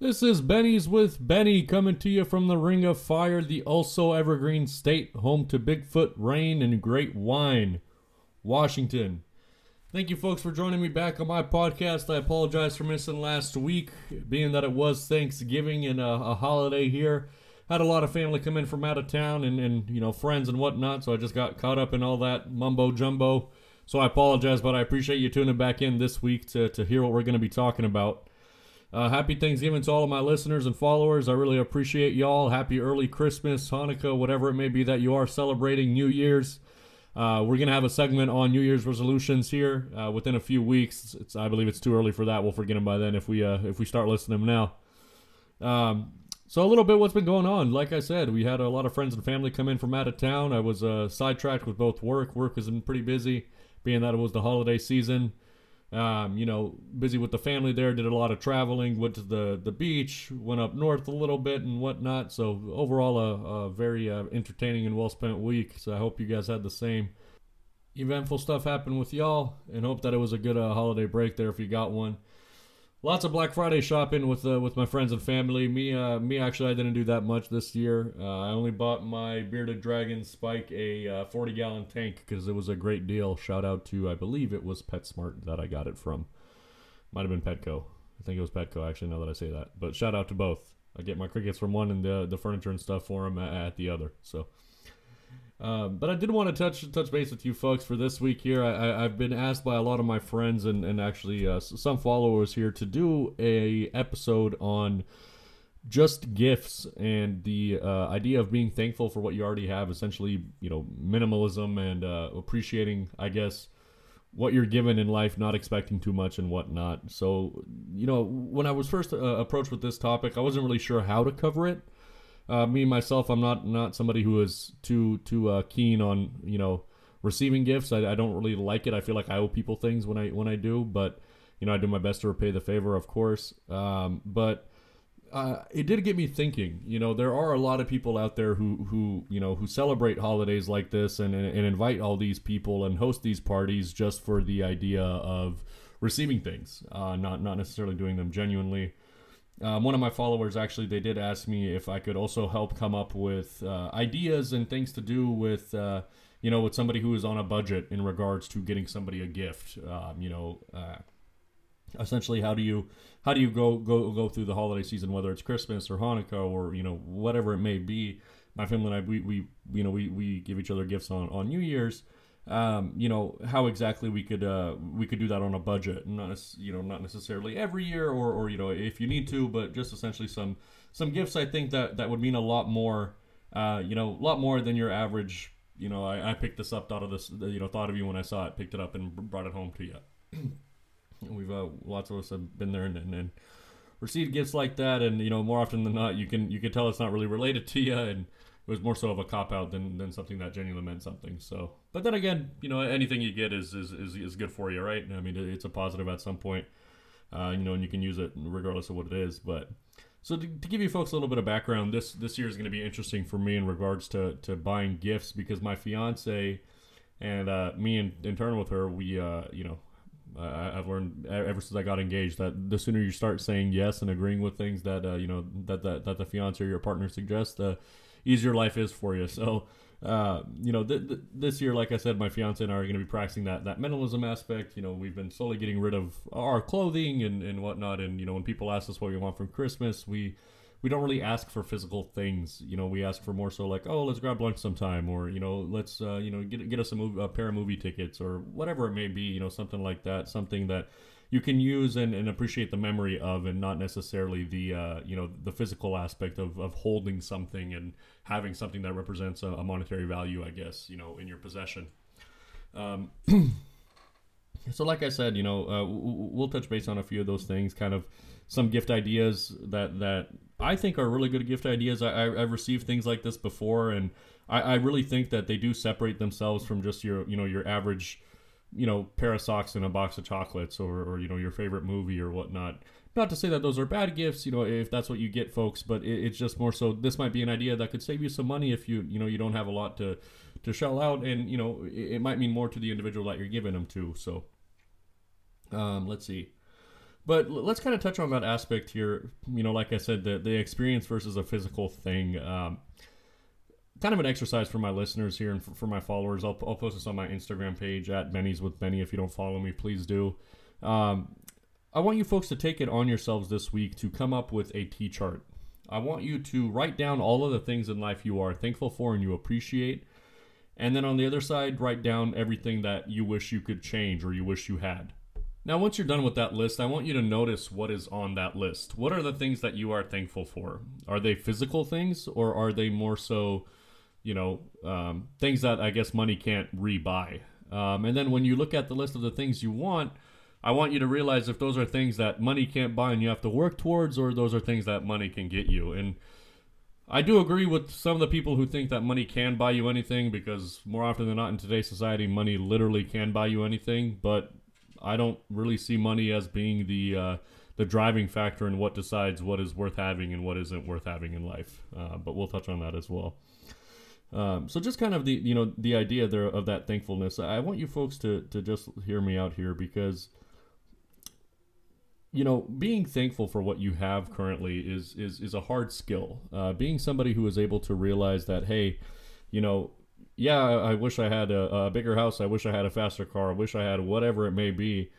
This is Benny's with Benny coming to you from the Ring of Fire, the also evergreen state, home to Bigfoot, rain, and great wine, Washington. Thank you, folks, for joining me back on my podcast. I apologize for missing last week, being that it was Thanksgiving and a, a holiday here. Had a lot of family come in from out of town and, and you know friends and whatnot, so I just got caught up in all that mumbo jumbo. So I apologize, but I appreciate you tuning back in this week to, to hear what we're going to be talking about. Uh, happy Thanksgiving to all of my listeners and followers. I really appreciate y'all. Happy early Christmas, Hanukkah, whatever it may be that you are celebrating, New Year's. Uh, we're gonna have a segment on New Year's resolutions here uh, within a few weeks. It's, I believe it's too early for that. We'll forget them by then if we uh, if we start listening to them now. Um, so a little bit what's been going on. Like I said, we had a lot of friends and family come in from out of town. I was uh, sidetracked with both work. Work has been pretty busy, being that it was the holiday season. Um, you know, busy with the family there, did a lot of traveling, went to the, the beach, went up north a little bit and whatnot. So, overall, a, a very uh, entertaining and well spent week. So, I hope you guys had the same. Eventful stuff happen with y'all, and hope that it was a good uh, holiday break there if you got one lots of Black Friday shopping with uh, with my friends and family. Me, uh, me actually, I didn't do that much this year. Uh, I only bought my bearded dragon Spike a uh, 40 gallon tank because it was a great deal. Shout out to I believe it was PetSmart that I got it from. Might have been Petco. I think it was Petco actually. Now that I say that, but shout out to both. I get my crickets from one and the the furniture and stuff for them at, at the other. So. Um, but I did want to touch touch base with you folks for this week here. I, have been asked by a lot of my friends and, and actually uh, some followers here to do a episode on just gifts and the uh, idea of being thankful for what you already have. Essentially, you know, minimalism and uh, appreciating, I guess, what you're given in life, not expecting too much and whatnot. So, you know, when I was first uh, approached with this topic, I wasn't really sure how to cover it uh, me myself, I'm not not somebody who is too too uh, keen on you know receiving gifts. I, I don't really like it. I feel like I owe people things when I when I do, but you know I do my best to repay the favor, of course. Um, but uh, it did get me thinking. You know, there are a lot of people out there who who you know who celebrate holidays like this and and, invite all these people and host these parties just for the idea of receiving things, uh, not not necessarily doing them genuinely. Um, one of my followers actually they did ask me if I could also help come up with uh, ideas and things to do with uh, you know with somebody who is on a budget in regards to getting somebody a gift. Um, you know, uh, essentially how do you how do you go go go through the holiday season whether it's Christmas or Hanukkah or you know whatever it may be. My family and I we, we you know we, we give each other gifts on on New Year's um, you know how exactly we could uh, we could do that on a budget, not you know not necessarily every year or, or you know if you need to, but just essentially some some gifts. I think that that would mean a lot more, uh, you know, a lot more than your average. You know, I, I picked this up, thought of this, you know, thought of you when I saw it, picked it up, and brought it home to you. We've uh, lots of us have been there and, and, and received gifts like that, and you know, more often than not, you can you can tell it's not really related to you, and was more so of a cop out than, than something that genuinely meant something. So, but then again, you know, anything you get is is, is, is good for you, right? I mean, it's a positive at some point, uh, you know, and you can use it regardless of what it is. But so to, to give you folks a little bit of background, this this year is going to be interesting for me in regards to to buying gifts because my fiance and uh, me in, in turn with her, we uh, you know I, have learned ever since I got engaged that the sooner you start saying yes and agreeing with things that uh, you know that, that that the fiance or your partner suggests, the easier life is for you. So, uh, you know, th- th- this year, like I said, my fiance and I are going to be practicing that that minimalism aspect. You know, we've been slowly getting rid of our clothing and, and whatnot. And you know, when people ask us what we want from Christmas, we we don't really ask for physical things. You know, we ask for more so like, oh, let's grab lunch sometime, or you know, let's uh, you know get get us a, movie, a pair of movie tickets, or whatever it may be. You know, something like that, something that you can use and, and appreciate the memory of and not necessarily the uh, you know the physical aspect of, of holding something and having something that represents a, a monetary value i guess you know in your possession. Um, so like i said you know uh, we'll touch base on a few of those things kind of some gift ideas that that i think are really good gift ideas. I, I, have received things like this before and I, I really think that they do separate themselves from just your you know your average you know, pair of socks and a box of chocolates or, or, you know, your favorite movie or whatnot. Not to say that those are bad gifts, you know, if that's what you get, folks, but it, it's just more so this might be an idea that could save you some money if you, you know, you don't have a lot to, to shell out. And, you know, it, it might mean more to the individual that you're giving them to. So, um, let's see. But let's kind of touch on that aspect here. You know, like I said, the the experience versus a physical thing. Um, kind of an exercise for my listeners here and for, for my followers. I'll, I'll post this on my Instagram page at Benny's with Benny. If you don't follow me, please do. Um, I want you folks to take it on yourselves this week to come up with a T chart. I want you to write down all of the things in life you are thankful for and you appreciate. And then on the other side, write down everything that you wish you could change or you wish you had. Now, once you're done with that list, I want you to notice what is on that list. What are the things that you are thankful for? Are they physical things or are they more so, you know, um, things that I guess money can't rebuy? Um, and then when you look at the list of the things you want, I want you to realize if those are things that money can't buy and you have to work towards, or those are things that money can get you. And I do agree with some of the people who think that money can buy you anything because more often than not in today's society, money literally can buy you anything. But I don't really see money as being the uh, the driving factor in what decides what is worth having and what isn't worth having in life. Uh, but we'll touch on that as well. Um, so just kind of the you know the idea there of that thankfulness. I want you folks to to just hear me out here because you know being thankful for what you have currently is is is a hard skill. Uh, being somebody who is able to realize that hey, you know yeah, I wish I had a, a, bigger house. I wish I had a faster car. I wish I had whatever it may be.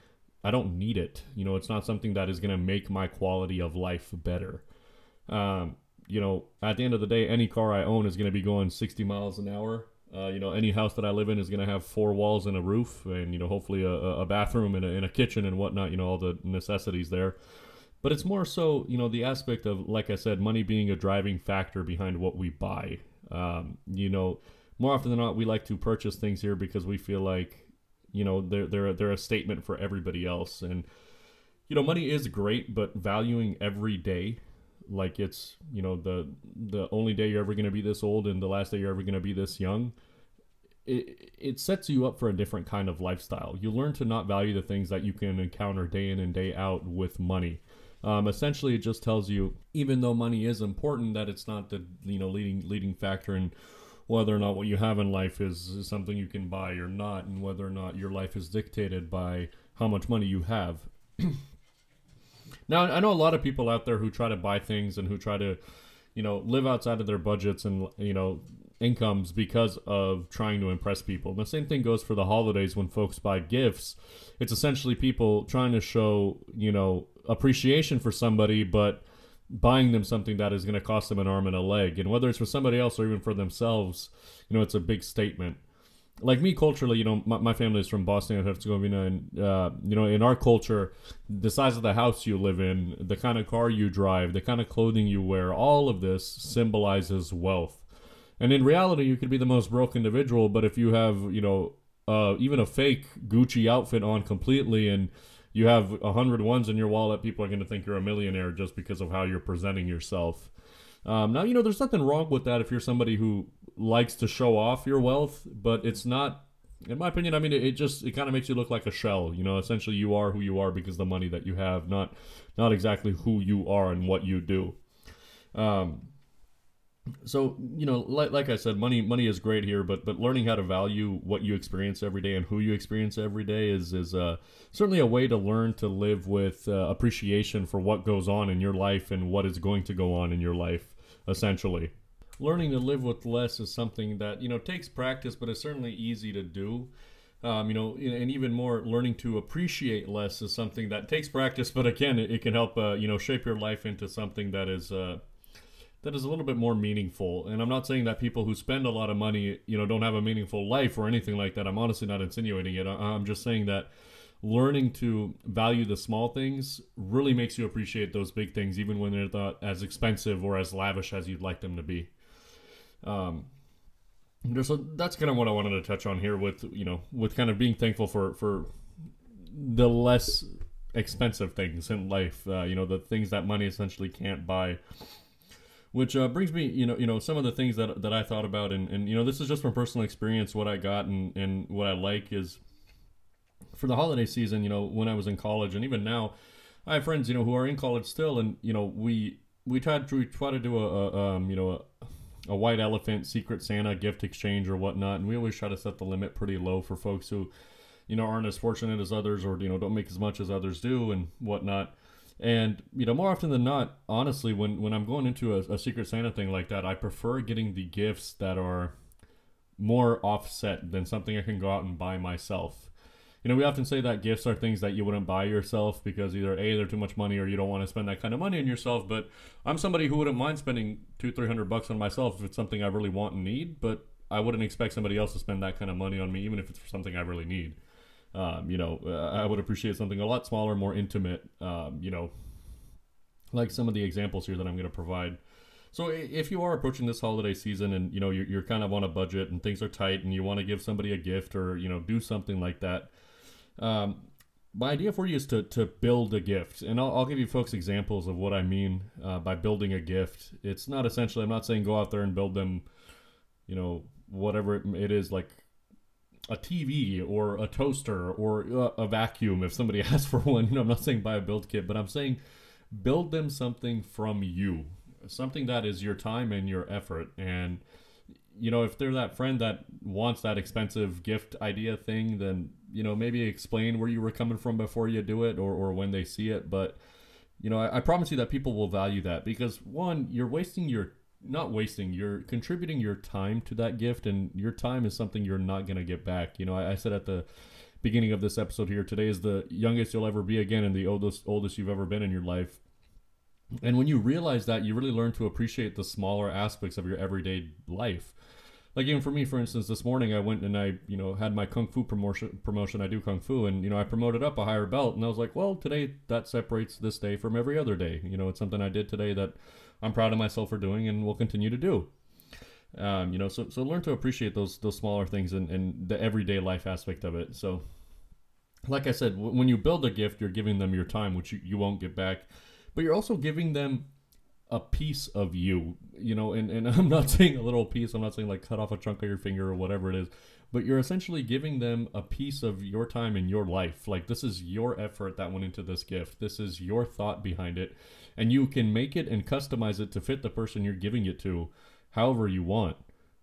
I don't need it. You know, it's not something that is going to make my quality of life better. Um, you know, at the end of the day, any car I own is going to be going 60 miles an hour. Uh, you know, any house that I live in is going to have four walls and a roof, and you know, hopefully a, a bathroom and a, and a kitchen and whatnot. You know, all the necessities there. But it's more so, you know, the aspect of, like I said, money being a driving factor behind what we buy. Um, you know more often than not, we like to purchase things here because we feel like, you know, they're they're they're a statement for everybody else. And you know, money is great, but valuing every day like it's you know the the only day you're ever going to be this old and the last day you're ever going to be this young it, it sets you up for a different kind of lifestyle you learn to not value the things that you can encounter day in and day out with money um, essentially it just tells you even though money is important that it's not the you know leading leading factor in whether or not what you have in life is, is something you can buy or not, and whether or not your life is dictated by how much money you have. now, I know a lot of people out there who try to buy things and who try to, you know, live outside of their budgets and, you know, incomes because of trying to impress people. And the same thing goes for the holidays when folks buy gifts. It's essentially people trying to show, you know, appreciation for somebody, but buying them something that is going to cost them an arm and a leg. And whether it's for somebody else or even for themselves, you know, it's a big statement. Like me, culturally, you know, my, my family is from Bosnia and Herzegovina, and uh, you know, in our culture, the size of the house you live in, the kind of car you drive, the kind of clothing you wear, all of this symbolizes wealth. And in reality, you could be the most broke individual, but if you have, you know, uh, even a fake Gucci outfit on completely and you have a hundred ones in your wallet, people are going to think you're a millionaire just because of how you're presenting yourself. Um, now, you know, there's nothing wrong with that if you're somebody who likes to show off your wealth, but it's not, in my opinion, I mean, it, it just, it kind of makes you look like a shell. You know, essentially you are who you are because the money that you have, not, not exactly who you are and what you do. Um, so you know like, like i said money money is great here but but learning how to value what you experience every day and who you experience every day is is uh, certainly a way to learn to live with uh, appreciation for what goes on in your life and what is going to go on in your life essentially learning to live with less is something that you know takes practice but it's certainly easy to do um, you know, and even more, learning to appreciate less is something that takes practice, but again, it, it can help, uh, you know, shape your life into something that is, uh, that is a little bit more meaningful. And I'm not saying that people who spend a lot of money, you know, don't have a meaningful life or anything like that. I'm honestly not insinuating it. I'm just saying that learning to value the small things really makes you appreciate those big things, even when they're not as expensive or as lavish as you'd like them to be. Um, so that's kind of what I wanted to touch on here with, you know, with kind of being thankful for, for the less expensive things in life, uh, you know, the things that money essentially can't buy. Which uh, brings me you know you know some of the things that, that i thought about and, and you know this is just from personal experience what i got and, and what i like is for the holiday season you know when i was in college and even now i have friends you know who are in college still and you know we we try to try to do a, a um, you know a, white elephant secret santa gift exchange or whatnot and we always try to set the limit pretty low for folks who you know aren't as fortunate as others or you know don't make as much as others do and whatnot And you know, more often than not, honestly, when when I'm going into a, a Secret Santa thing like that, I prefer getting the gifts that are more offset than something I can go out and buy myself. You know, we often say that gifts are things that you wouldn't buy yourself because either A, they're too much money or you don't want to spend that kind of money on yourself. But I'm somebody who wouldn't mind spending two, three hundred bucks on myself if it's something I really want and need, but I wouldn't expect somebody else to spend that kind of money on me, even if it's for something I really need. Um, you know, uh, I would appreciate something a lot smaller, more intimate. Um, you know, like some of the examples here that I'm going to provide. So if you are approaching this holiday season and you know you're, you're kind of on a budget and things are tight and you want to give somebody a gift or you know do something like that, um, my idea for you is to, to build a gift and I'll, I'll give you folks examples of what i mean uh, by building a gift it's not essentially i'm not saying go out there and build them you know whatever it is like a TV or a toaster or a, vacuum if somebody asks for one. You know, I'm not saying buy a build kit, but I'm saying build them something from you, something that is your time and your effort. And you know, if they're that friend that wants that expensive gift idea thing, then you know maybe explain where you were coming from before you do it or or when they see it. But you know, I, I promise you that people will value that because one, you're wasting your not wasting you're contributing your time to that gift and your time is something you're not going to get back you know I, I, said at the beginning of this episode here today is the youngest you'll ever be again and the oldest oldest you've ever been in your life and when you realize that you really learn to appreciate the smaller aspects of your everyday life like even for me for instance this morning i went and i you know had my kung fu promotion promotion i do kung fu and you know i promoted up a higher belt and i was like well today that separates this day from every other day you know it's something i did today that I'm proud of myself for doing and will continue to do. Um, you know, so so learn to appreciate those those smaller things and, and the everyday life aspect of it. So, like I said, w- when you build a gift, you're giving them your time, which you, you won't get back, but you're also giving them a piece of you. You know, and, and I'm not saying a little piece. I'm not saying like cut off a chunk of your finger or whatever it is, but you're essentially giving them a piece of your time in your life. Like this is your effort that went into this gift. This is your thought behind it and you can make it and customize it to fit the person you're giving it to however you want.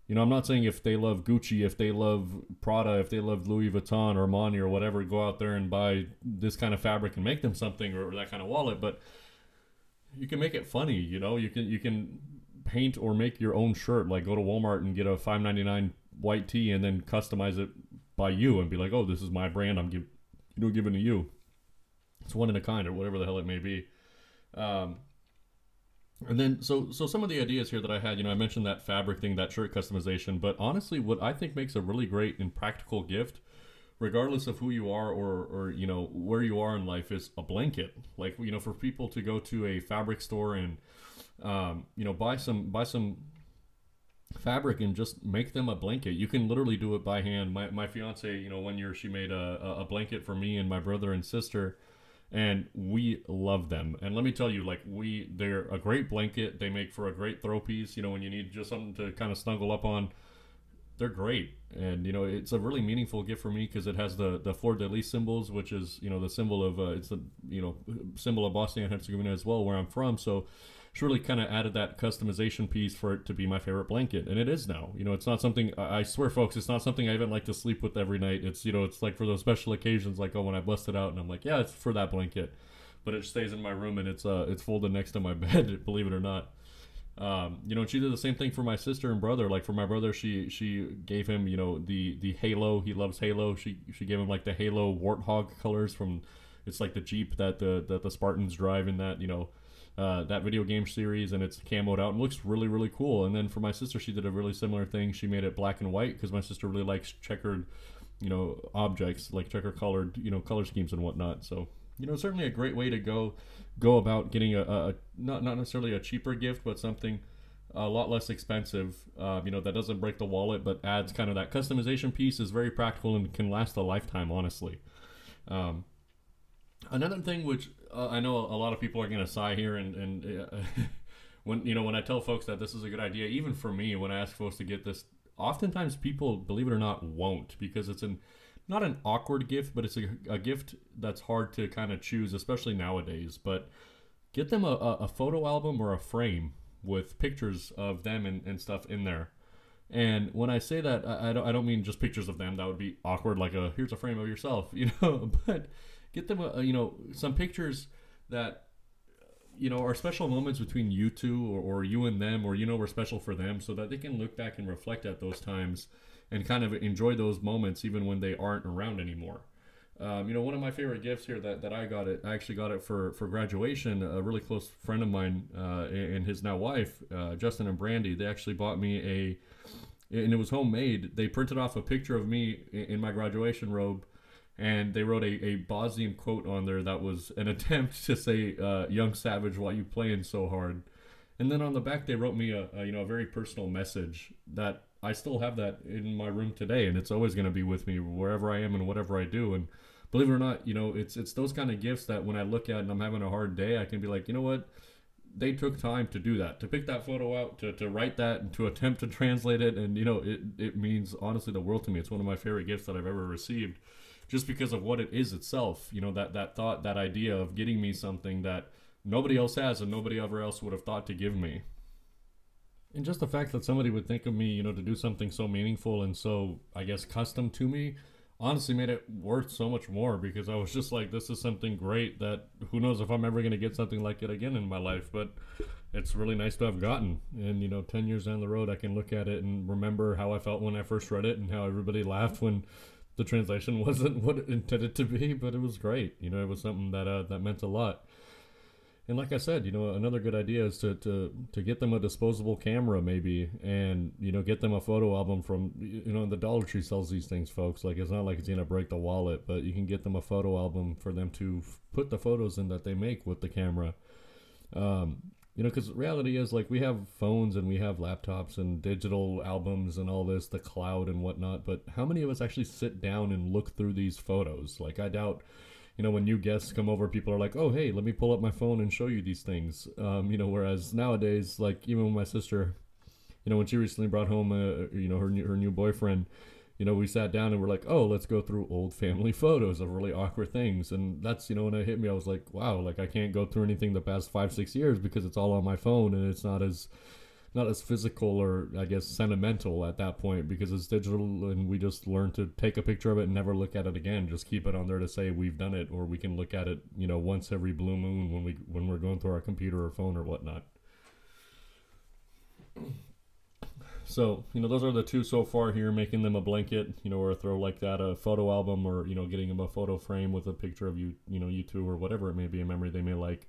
You know, I'm not saying if they love Gucci, if they love Prada, if they love Louis Vuitton or Armani or whatever, go out there and buy this kind of fabric and make them something or that kind of wallet, but you can make it funny, you know? You can you can paint or make your own shirt, like go to Walmart and get a 5.99 white tee and then customize it by you and be like, "Oh, this is my brand. I'm give, you know giving to you." It's one in a kind or whatever the hell it may be. Um, and then so so some of the ideas here that I had, you know, I mentioned that fabric thing, that shirt customization, but honestly, what I think makes a really great and practical gift, regardless of who you are or or you know where you are in life, is a blanket. Like you know, for people to go to a fabric store and um, you know buy some buy some fabric and just make them a blanket. You can literally do it by hand. My my fiance, you know, one year she made a a blanket for me and my brother and sister and we love them. And let me tell you, like we, they're a great blanket. They make for a great throw piece. You know, when you need just something to kind of snuggle up on, they're great. And you know, it's a really meaningful gift for me because it has the the fleur de lis symbols, which is you know the symbol of uh, it's the you know symbol of Bosnia and Herzegovina as well, where I'm from. So she really kind of added that customization piece for it to be my favorite blanket, and it is now. You know, it's not something I swear, folks, it's not something I even like to sleep with every night. It's you know, it's like for those special occasions, like oh, when I bust it out, and I'm like, yeah, it's for that blanket, but it stays in my room and it's uh it's folded next to my bed, believe it or not. Um, you know, she did the same thing for my sister and brother. Like for my brother, she she gave him, you know, the the Halo. He loves Halo. She she gave him like the Halo Warthog colors from. It's like the Jeep that the that the Spartans drive in that you know uh, that video game series and it's camoed out and looks really really cool. And then for my sister, she did a really similar thing. She made it black and white because my sister really likes checkered, you know, objects like checker colored, you know, color schemes and whatnot. So you know, certainly a great way to go go about getting a, a not not necessarily a cheaper gift, but something a lot less expensive. Uh, you know, that doesn't break the wallet, but adds kind of that customization piece is very practical and can last a lifetime. Honestly. Um, another thing which uh, I know a lot of people are going to sigh here, and and uh, when you know when I tell folks that this is a good idea, even for me, when I ask folks to get this, oftentimes people, believe it or not, won't because it's an not an awkward gift, but it's a, a gift that's hard to kind of choose, especially nowadays. But get them a, a, photo album or a frame with pictures of them and, and stuff in there. And when I say that, I, I, don't, I don't mean just pictures of them. That would be awkward, like a here's a frame of yourself, you know. but get them a, you know some pictures that you know, are special moments between you two or, or you and them, or you know, we're special for them, so that they can look back and reflect at those times and kind of enjoy those moments even when they aren't around anymore. Um, you know, one of my favorite gifts here that, that I got it, I actually got it for, for graduation. A really close friend of mine uh, and his now wife, uh, Justin and Brandy, they actually bought me a, and it was homemade. They printed off a picture of me in my graduation robe, and they wrote a, a Bosnian quote on there that was an attempt to say, uh, "Young savage, why you playing so hard?" And then on the back, they wrote me a, a you know a very personal message that I still have that in my room today, and it's always going to be with me wherever I am and whatever I do. And believe it or not, you know, it's it's those kind of gifts that when I look at and I'm having a hard day, I can be like, you know what, they took time to do that, to pick that photo out, to, to write that, and to attempt to translate it, and you know, it it means honestly the world to me. It's one of my favorite gifts that I've ever received, just because of what it is itself. You know, that that thought, that idea of getting me something that nobody else has and nobody ever else would have thought to give me. And just the fact that somebody would think of me, you know, to do something so meaningful and so, I guess, custom to me, honestly made it worth so much more because I was just like, this is something great that who knows if I'm ever going to get something like it again in my life. But it's really nice to have gotten. And, you know, 10 years down the road, I can look at it and remember how I felt when I first read it and how everybody laughed when the translation wasn't what it intended to be. But it was great. You know, it was something that, uh, that meant a lot and like I said, you know, another good idea is to, to, to get them a disposable camera maybe, and you know, get them a photo album from you know, the Dollar Tree sells these things, folks. Like it's not like it's gonna break the wallet, but you can get them a photo album for them to f- put the photos in that they make with the camera. Um, you know, because reality is like we have phones and we have laptops and digital albums and all this, the cloud and whatnot. But how many of us actually sit down and look through these photos? Like I doubt you know, when new guests come over, people are like, "Oh, hey, let me pull up my phone and show you these things." Um, you know, whereas nowadays, like even with my sister, you know, when she recently brought home, a, you know, her new, her new boyfriend, you know, we sat down and we're like, "Oh, let's go through old family photos of really awkward things," and that's you know, when it hit me, I was like, "Wow, like I can't go through anything the past five, six years because it's all on my phone and it's not as." Not as physical or I guess sentimental at that point because it's digital and we just learn to take a picture of it and never look at it again. Just keep it on there to say we've done it, or we can look at it, you know, once every blue moon when we when we're going through our computer or phone or whatnot. So, you know, those are the two so far here, making them a blanket, you know, or a throw like that, a photo album, or, you know, getting them a photo frame with a picture of you, you know, you two, or whatever it may be, a memory they may like.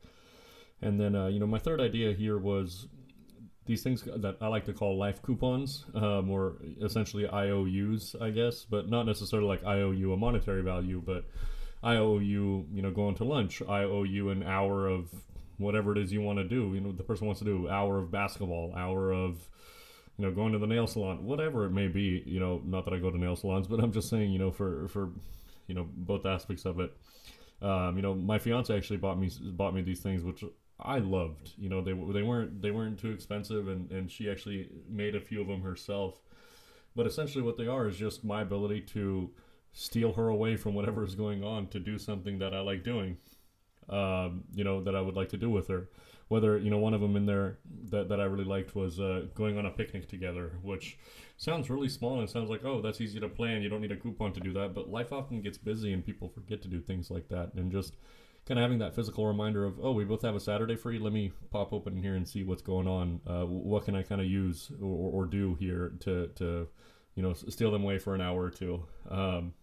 And then, uh, you know, my third idea here was these things that I like to call life coupons, um, or essentially IOUs, I guess, but not necessarily like IOU a monetary value, but IOU, you know, going to lunch. I owe you an hour of whatever it is you want to do. You know, the person wants to do hour of basketball, hour of you know going to the nail salon, whatever it may be. You know, not that I go to nail salons, but I'm just saying, you know, for for you know both aspects of it. Um, you know, my fiance actually bought me bought me these things, which I loved. You know, they they weren't they weren't too expensive, and and she actually made a few of them herself. But essentially, what they are is just my ability to steal her away from whatever is going on to do something that I like doing. Um, you know, that I would like to do with her. Whether you know one of them in there that, that I really liked was uh, going on a picnic together, which sounds really small and sounds like oh that's easy to plan. You don't need a coupon to do that, but life often gets busy and people forget to do things like that. And just kind of having that physical reminder of oh we both have a saturday free. Let me pop open here and see what's going on. Uh, what can i kind of use or, or, do here to to you know steal them away for an hour or two? Um,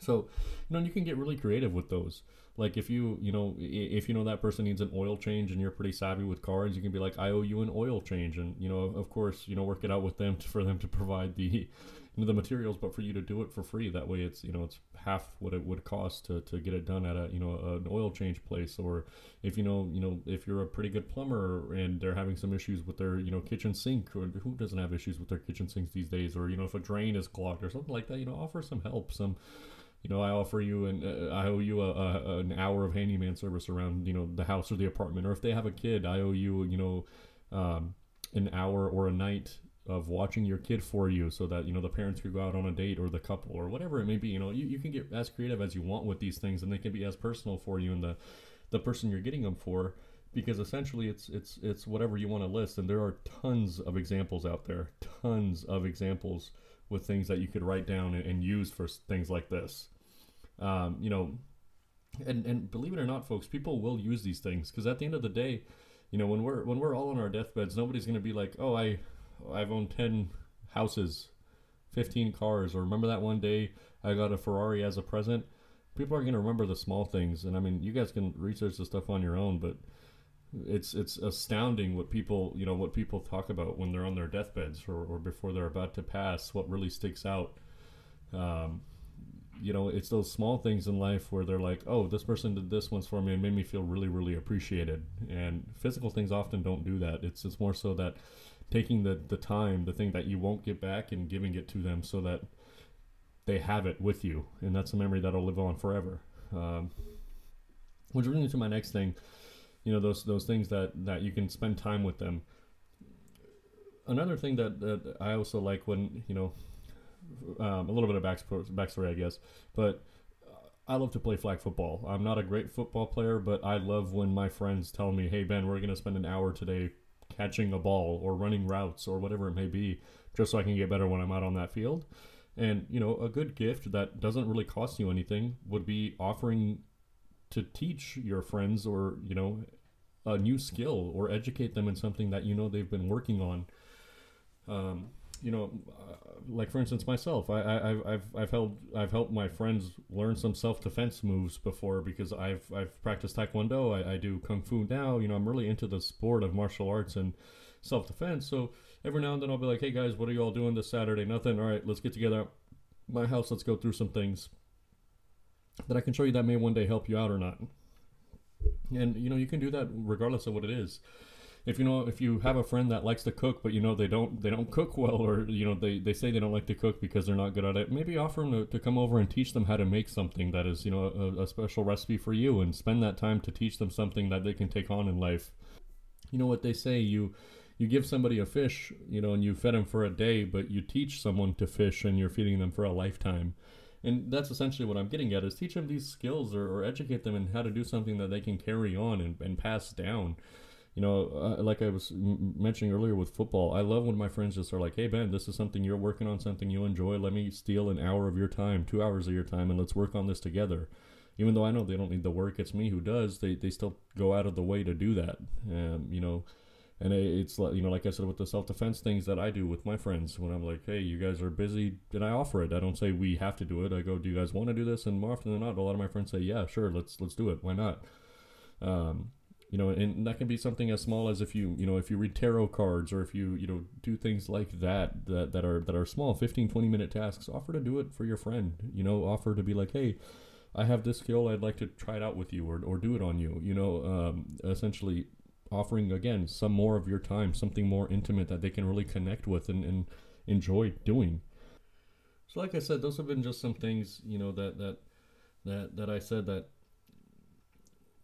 so you know you can get really creative with those. Like if you you know if you know that person needs an oil change and you're pretty savvy with cars you can be like i owe you an oil change. And you know of course you know work it out with them to, for them to provide the the materials, but for you to do it for free. That way, it's you know it's half what it would cost to, to get it done at a you know an oil change place. Or if you know you know if you're a pretty good plumber and they're having some issues with their you know kitchen sink, or who doesn't have issues with their kitchen sinks these days? Or you know if a drain is clogged or something like that, you know offer some help, some you know, I offer you and uh, I owe you a, a, an hour of handyman service around, you know, the house or the apartment. Or if they have a kid, I owe you, you know, um, an hour or a night of watching your kid for you so that you know the parents could go out on a date or the couple or whatever it may be you know you, you can get as creative as you want with these things and they can be as personal for you and the the person you're getting them for because essentially it's it's it's whatever you want to list and there are tons of examples out there tons of examples with things that you could write down and, and use for things like this. Um, you know and and believe it or not, folks, people will use these things because at the end of the day, you know, when we're when we're all on our deathbeds, nobody's going to be like, oh, I I've owned ten houses, fifteen cars, or remember that one day I got a Ferrari as a present. People are going to remember the small things, and I mean, you guys can research the stuff on your own, but it's it's astounding what people you know what people talk about when they're on their deathbeds or, or before they're about to pass. What really sticks out. Um, you know, it's those small things in life where they're like, oh, this person did this once for me and made me feel really, really appreciated. And physical things often don't do that. It's it's more so that taking the the time, the thing that you won't get back, and giving it to them so that they have it with you, and that's a memory that'll live on forever. Um, which brings me to my next thing. You know, those those things that that you can spend time with them. Another thing that, that I also like when you know um, a little bit of back spor backstory, I guess. But I love to play flag football. I'm not a great football player, but I love when my friends tell me, "Hey Ben, we're going to spend an hour today catching a ball or running routes or whatever it may be, just so I can get better when I'm out on that field." And you know, a good gift that doesn't really cost you anything would be offering to teach your friends or you know a new skill or educate them in something that you know they've been working on. Um, you know, uh, like for instance, myself, I, I, I've, I've helped, I've helped my friends learn some self defense moves before because I've, I've practiced Taekwondo. I, I do Kung Fu now. You know, I'm really into the sport of martial arts and self defense. So every now and then I'll be like, hey guys, what are you all doing this Saturday? Nothing. All right, let's get together my house. Let's go through some things that I can show you that may one day help you out or not. And you know, you can do that regardless of what it is if you know if you have a friend that likes to cook but you know they don't they don't cook well or you know they, they say they don't like to cook because they're not good at it maybe offer them to, to come over and teach them how to make something that is you know a, a special recipe for you and spend that time to teach them something that they can take on in life. You know what they say you you give somebody a fish you know and you fed them for a day but you teach someone to fish and you're feeding them for a lifetime. And that's essentially what i'm getting at is teach them these skills or, or educate them in how to do something that they can carry on and, and pass down you know, uh, like I was m- mentioning earlier with football, I love when my friends just are like, "Hey Ben, this is something you're working on, something you enjoy. Let me steal an hour of your time, two hours of your time, and let's work on this together." Even though I know they don't need the work, it's me who does. They they still go out of the way to do that. Um, you know, and it's like you know, like I said with the self defense things that I do with my friends when I'm like, "Hey, you guys are busy," and I offer it. I don't say we have to do it. I go, "Do you guys want to do this?" And more often than not, a lot of my friends say, "Yeah, sure, let's let's do it. Why not?" Um, you know and that can be something as small as if you you know if you read tarot cards or if you you know do things like that that, that are that are small 15 20 minute tasks offer to do it for your friend you know offer to be like hey i have this skill i'd like to try it out with you or, or do it on you you know um, essentially offering again some more of your time something more intimate that they can really connect with and, and enjoy doing. So like i said those have been just some things you know that that that that i said that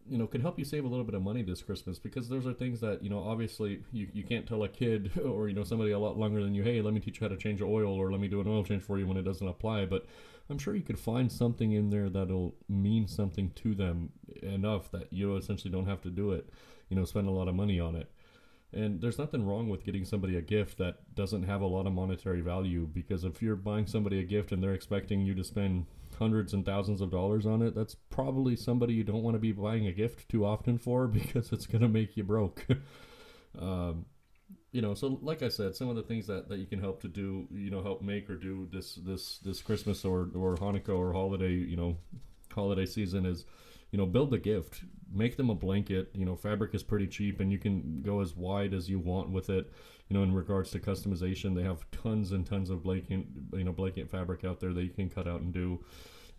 you know can help you save a little bit of money this christmas because those are things that you know obviously you, you can't tell a kid or you know somebody a lot longer than you hey let me teach you how to change oil or let me do an oil change for you when it doesn't apply. But i'm sure you could find something in there that'll mean something to them enough that you essentially don't have to do it you know spend a lot of money on it and there's nothing wrong with getting somebody a gift that doesn't have a lot of monetary value because if you're buying somebody a gift and they're expecting you to spend hundreds and thousands of dollars on it, that's probably somebody you don't want to be buying a gift too often for because it's going to make you broke. um, you know, so like I said, some of the things that, that you can help to do, you know, help make or do this this this Christmas or or Hanukkah or holiday, you know, holiday season is, you know, build a gift, make them a blanket. You know, fabric is pretty cheap, and you can go as wide as you want with it you know, in regards to customization, they have tons and tons of blanket, you know, blanket fabric out there that you can cut out and do.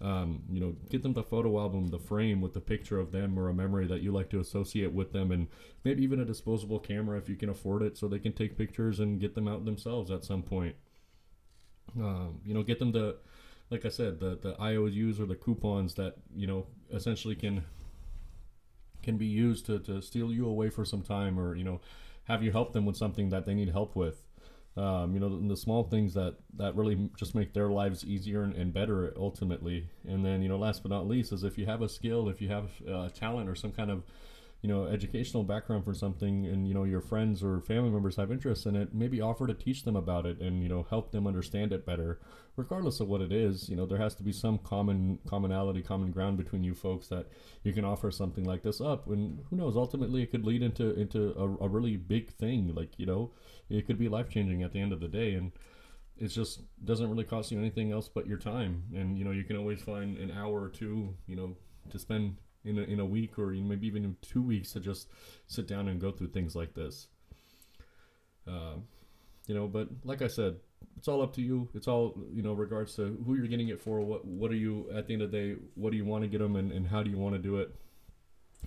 Um, you know, get them the photo album, the frame with the picture of them or a memory that you like to associate with them, and maybe even a disposable camera if you can afford it, so they can take pictures and get them out themselves at some point. Um, you know, get them the, like I said, the the IOUs or the coupons that you know essentially can can be used to, to steal you away for some time or you know have you help them with something that they need help with. Um, you know, the, the, small things that, that really just make their lives easier and, and, better ultimately. And then, you know, last but not least is if you have a skill, if you have a talent or some kind of you know educational background for something and you know your friends or family members have interest in it maybe offer to teach them about it and you know help them understand it better. Regardless of what it is you know there has to be some common commonality common ground between you folks that you can offer something like this up. And who knows ultimately it could lead into into a, a really big thing like you know it could be life changing at the end of the day. And it just doesn't really cost you anything else but your time. And you know you can always find an hour or two you know to spend in a, in a week or maybe even in two weeks to just sit down and go through things like this. Uh, you know but like i said it's all up to you. It's all you know regards to who you're getting it for what what are you at the end of the day what do you want to get them and, and how do you want to do it?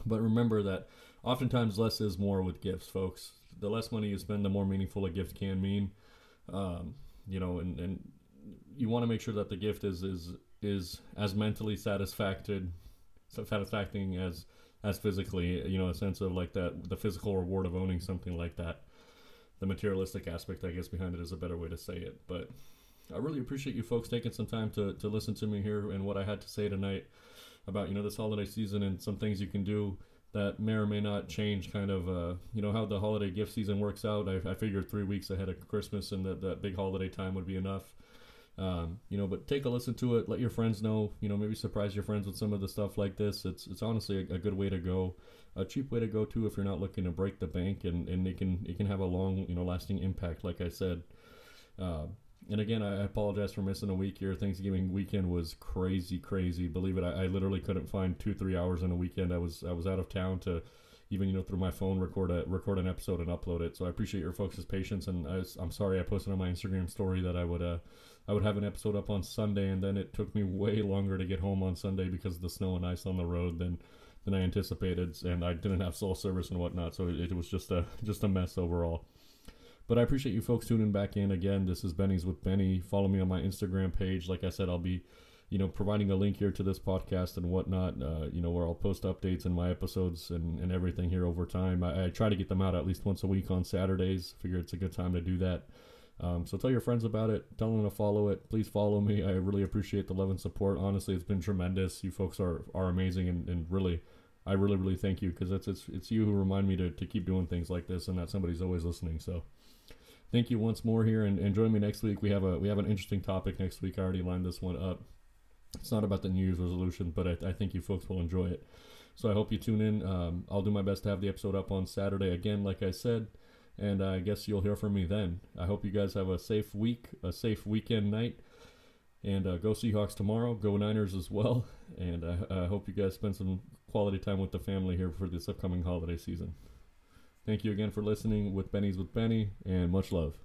But remember that oftentimes less is more with gifts folks. The less money you spend the more meaningful a gift can mean. Um, you know, and, and you want to make sure that the gift is is is as mentally satisfactory satisfactory as as physically you know a sense of like that the physical reward of owning something like that. The materialistic aspect i guess behind it is a better way to say it but i really appreciate you folks taking some time to, to listen to me here and what i had to say tonight about you know this holiday season and some things you can do that may or may not change kind of uh, you know how the holiday gift season works out. I, I figured three weeks ahead of christmas and that, that big holiday time would be enough um, you know but take a listen to it let your friends know you know maybe surprise your friends with some of the stuff like this it's it's honestly a, a good way to go a cheap way to go too if you're not looking to break the bank and and it can it can have a long you know lasting impact like i said uh, and again, I apologize for missing a week here. Thanksgiving weekend was crazy, crazy. Believe it, I, I, literally couldn't find two, three hours in a weekend. I was I was out of town to even you know through my phone record a record an episode and upload it. So I appreciate your folks' patience. And I am sorry I posted on my Instagram story that I would uh I would have an episode up on Sunday, and then it took me way longer to get home on Sunday because of the snow and ice on the road than than I anticipated, and I didn't have cell service and whatnot. So it, it was just a just a mess overall. But I appreciate you folks tuning back in again. This is Benny's with Benny. Follow me on my Instagram page. Like I said, I'll be, you know, providing a link here to this podcast and whatnot. Uh, you know, where I'll post updates and my episodes and, and everything here over time. I, I, try to get them out at least once a week on Saturdays. Figure it's a good time to do that. Um, so tell your friends about it. Tell them to follow it. Please follow me. I really appreciate the love and support. Honestly, it's been tremendous. You folks are are amazing and, and really. I really, really thank you because it's, it's it's you who remind me to, to keep doing things like this and that somebody's always listening. So thank you once more here, and, and join me next week. We have a we have an interesting topic next week. I already lined this one up. It's not about the New Year's resolution, but I, I think you folks will enjoy it. So I hope you tune in. Um, I'll do my best to have the episode up on Saturday again, like I said, and I guess you'll hear from me then. I hope you guys have a safe week, a safe weekend night, and uh, go Seahawks tomorrow. Go Niners as well, and uh, I hope you guys spend some quality time with the family here for this upcoming holiday season. Thank you again for listening with Benny's with Benny, and much love.